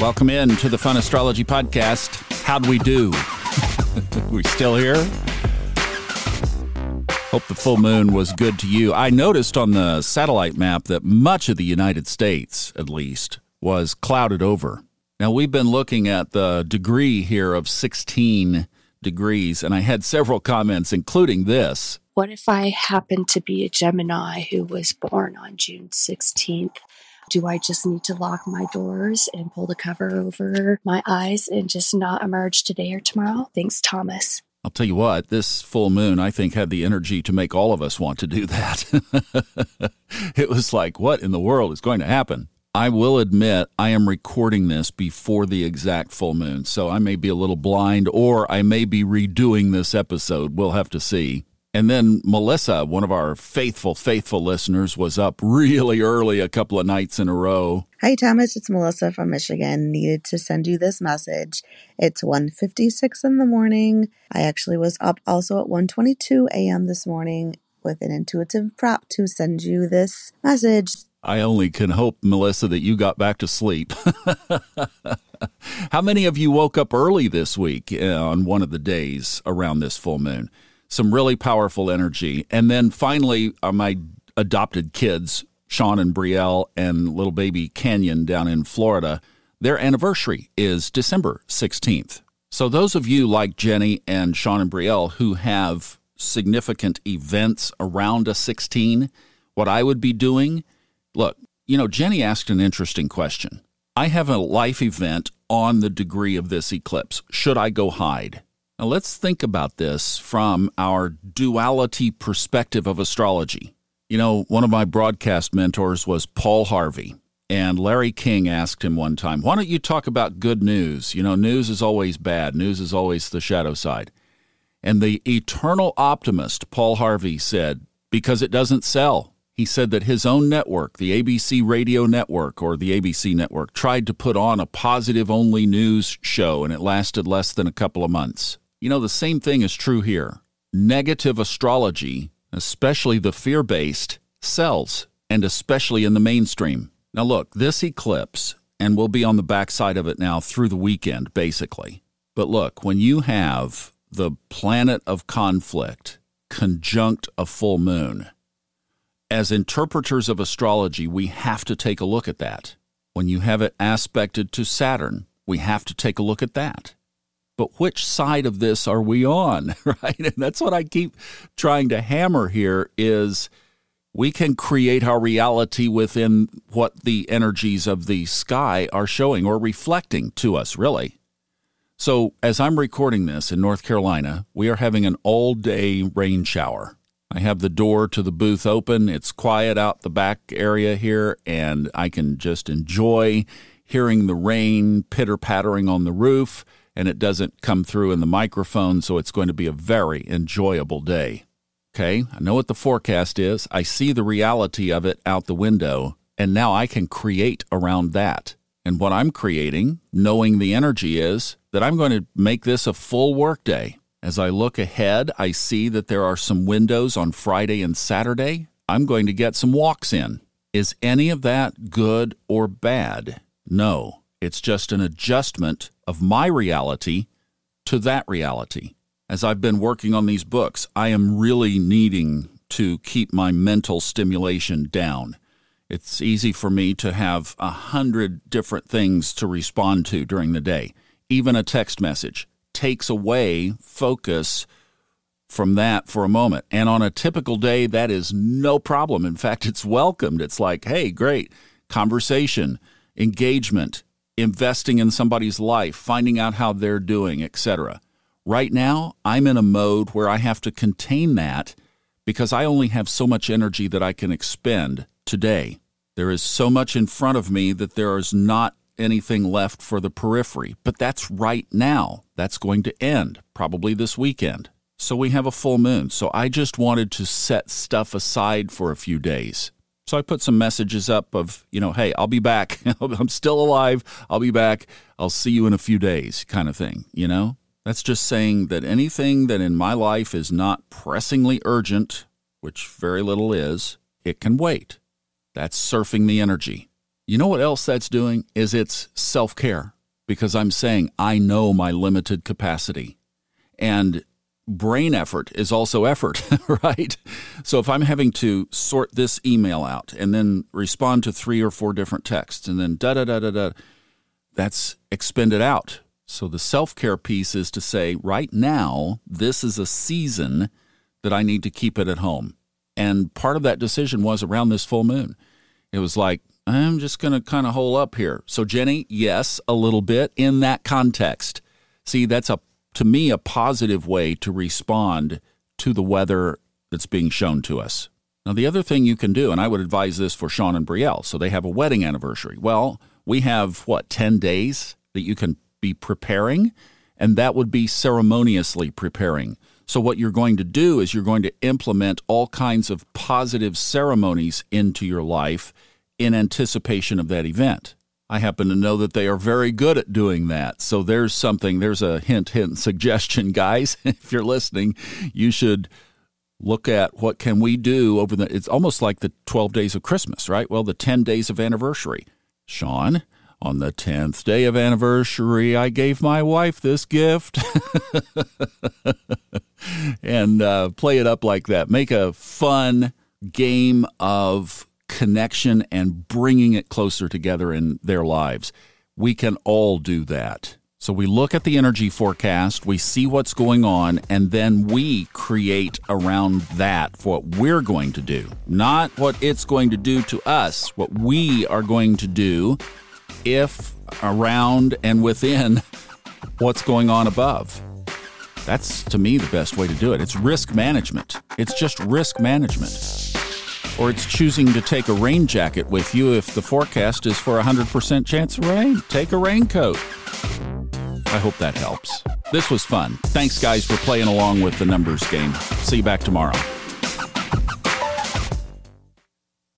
Welcome in to the Fun Astrology Podcast. How'd we do? we still here? Hope the full moon was good to you. I noticed on the satellite map that much of the United States, at least, was clouded over. Now, we've been looking at the degree here of 16 degrees, and I had several comments, including this. What if I happen to be a Gemini who was born on June 16th? Do I just need to lock my doors and pull the cover over my eyes and just not emerge today or tomorrow? Thanks, Thomas. I'll tell you what, this full moon, I think, had the energy to make all of us want to do that. it was like, what in the world is going to happen? I will admit, I am recording this before the exact full moon, so I may be a little blind or I may be redoing this episode. We'll have to see. And then Melissa, one of our faithful, faithful listeners, was up really early a couple of nights in a row. Hi Thomas, it's Melissa from Michigan. Needed to send you this message. It's 1:56 in the morning. I actually was up also at 1:22 a.m. this morning with an intuitive prop to send you this message. I only can hope, Melissa, that you got back to sleep. How many of you woke up early this week uh, on one of the days around this full moon? Some really powerful energy. And then finally, uh, my adopted kids, Sean and Brielle, and little baby Canyon down in Florida, their anniversary is December 16th. So, those of you like Jenny and Sean and Brielle who have significant events around a 16, what I would be doing, look, you know, Jenny asked an interesting question. I have a life event on the degree of this eclipse. Should I go hide? Now, let's think about this from our duality perspective of astrology. You know, one of my broadcast mentors was Paul Harvey, and Larry King asked him one time, Why don't you talk about good news? You know, news is always bad, news is always the shadow side. And the eternal optimist, Paul Harvey, said, Because it doesn't sell. He said that his own network, the ABC Radio Network or the ABC Network, tried to put on a positive only news show and it lasted less than a couple of months. You know, the same thing is true here. Negative astrology, especially the fear based, sells, and especially in the mainstream. Now, look, this eclipse, and we'll be on the backside of it now through the weekend, basically. But look, when you have the planet of conflict conjunct a full moon, as interpreters of astrology, we have to take a look at that. When you have it aspected to Saturn, we have to take a look at that but which side of this are we on right? And that's what i keep trying to hammer here is we can create our reality within what the energies of the sky are showing or reflecting to us really. So as i'm recording this in north carolina we are having an all day rain shower. I have the door to the booth open. It's quiet out the back area here and i can just enjoy hearing the rain pitter pattering on the roof and it doesn't come through in the microphone, so it's going to be a very enjoyable day. Okay, I know what the forecast is. I see the reality of it out the window, and now I can create around that. And what I'm creating, knowing the energy, is that I'm going to make this a full workday. As I look ahead, I see that there are some windows on Friday and Saturday. I'm going to get some walks in. Is any of that good or bad? No. It's just an adjustment of my reality to that reality. As I've been working on these books, I am really needing to keep my mental stimulation down. It's easy for me to have a hundred different things to respond to during the day. Even a text message takes away focus from that for a moment. And on a typical day, that is no problem. In fact, it's welcomed. It's like, hey, great conversation, engagement, investing in somebody's life, finding out how they're doing, etc. Right now, I'm in a mode where I have to contain that because I only have so much energy that I can expend today. There is so much in front of me that there is not anything left for the periphery. But that's right now. That's going to end probably this weekend. So we have a full moon. So I just wanted to set stuff aside for a few days. So I put some messages up of, you know, hey, I'll be back. I'm still alive. I'll be back. I'll see you in a few days, kind of thing, you know? That's just saying that anything that in my life is not pressingly urgent, which very little is, it can wait. That's surfing the energy. You know what else that's doing? Is it's self care because I'm saying I know my limited capacity. And brain effort is also effort, right? So if I'm having to sort this email out and then respond to three or four different texts and then da da da da da, that's expended out. So the self care piece is to say, right now, this is a season that I need to keep it at home. And part of that decision was around this full moon. It was like, I'm just going to kind of hole up here. So, Jenny, yes, a little bit in that context. See, that's a to me a positive way to respond to the weather that's being shown to us. Now, the other thing you can do, and I would advise this for Sean and Brielle, so they have a wedding anniversary. Well, we have what, 10 days that you can be preparing, and that would be ceremoniously preparing. So, what you're going to do is you're going to implement all kinds of positive ceremonies into your life in anticipation of that event. I happen to know that they are very good at doing that. So there's something, there's a hint, hint, suggestion, guys. if you're listening, you should look at what can we do over the it's almost like the 12 days of Christmas, right? Well, the 10 days of anniversary. Sean, on the 10th day of anniversary, I gave my wife this gift. and uh, play it up like that. Make a fun game of connection and bringing it closer together in their lives. We can all do that. So we look at the energy forecast, we see what's going on, and then we create around that for what we're going to do. Not what it's going to do to us, what we are going to do if around and within what's going on above. That's to me the best way to do it. It's risk management. It's just risk management or it's choosing to take a rain jacket with you if the forecast is for a 100% chance of rain. Take a raincoat. I hope that helps. This was fun. Thanks, guys, for playing along with the numbers game. See you back tomorrow.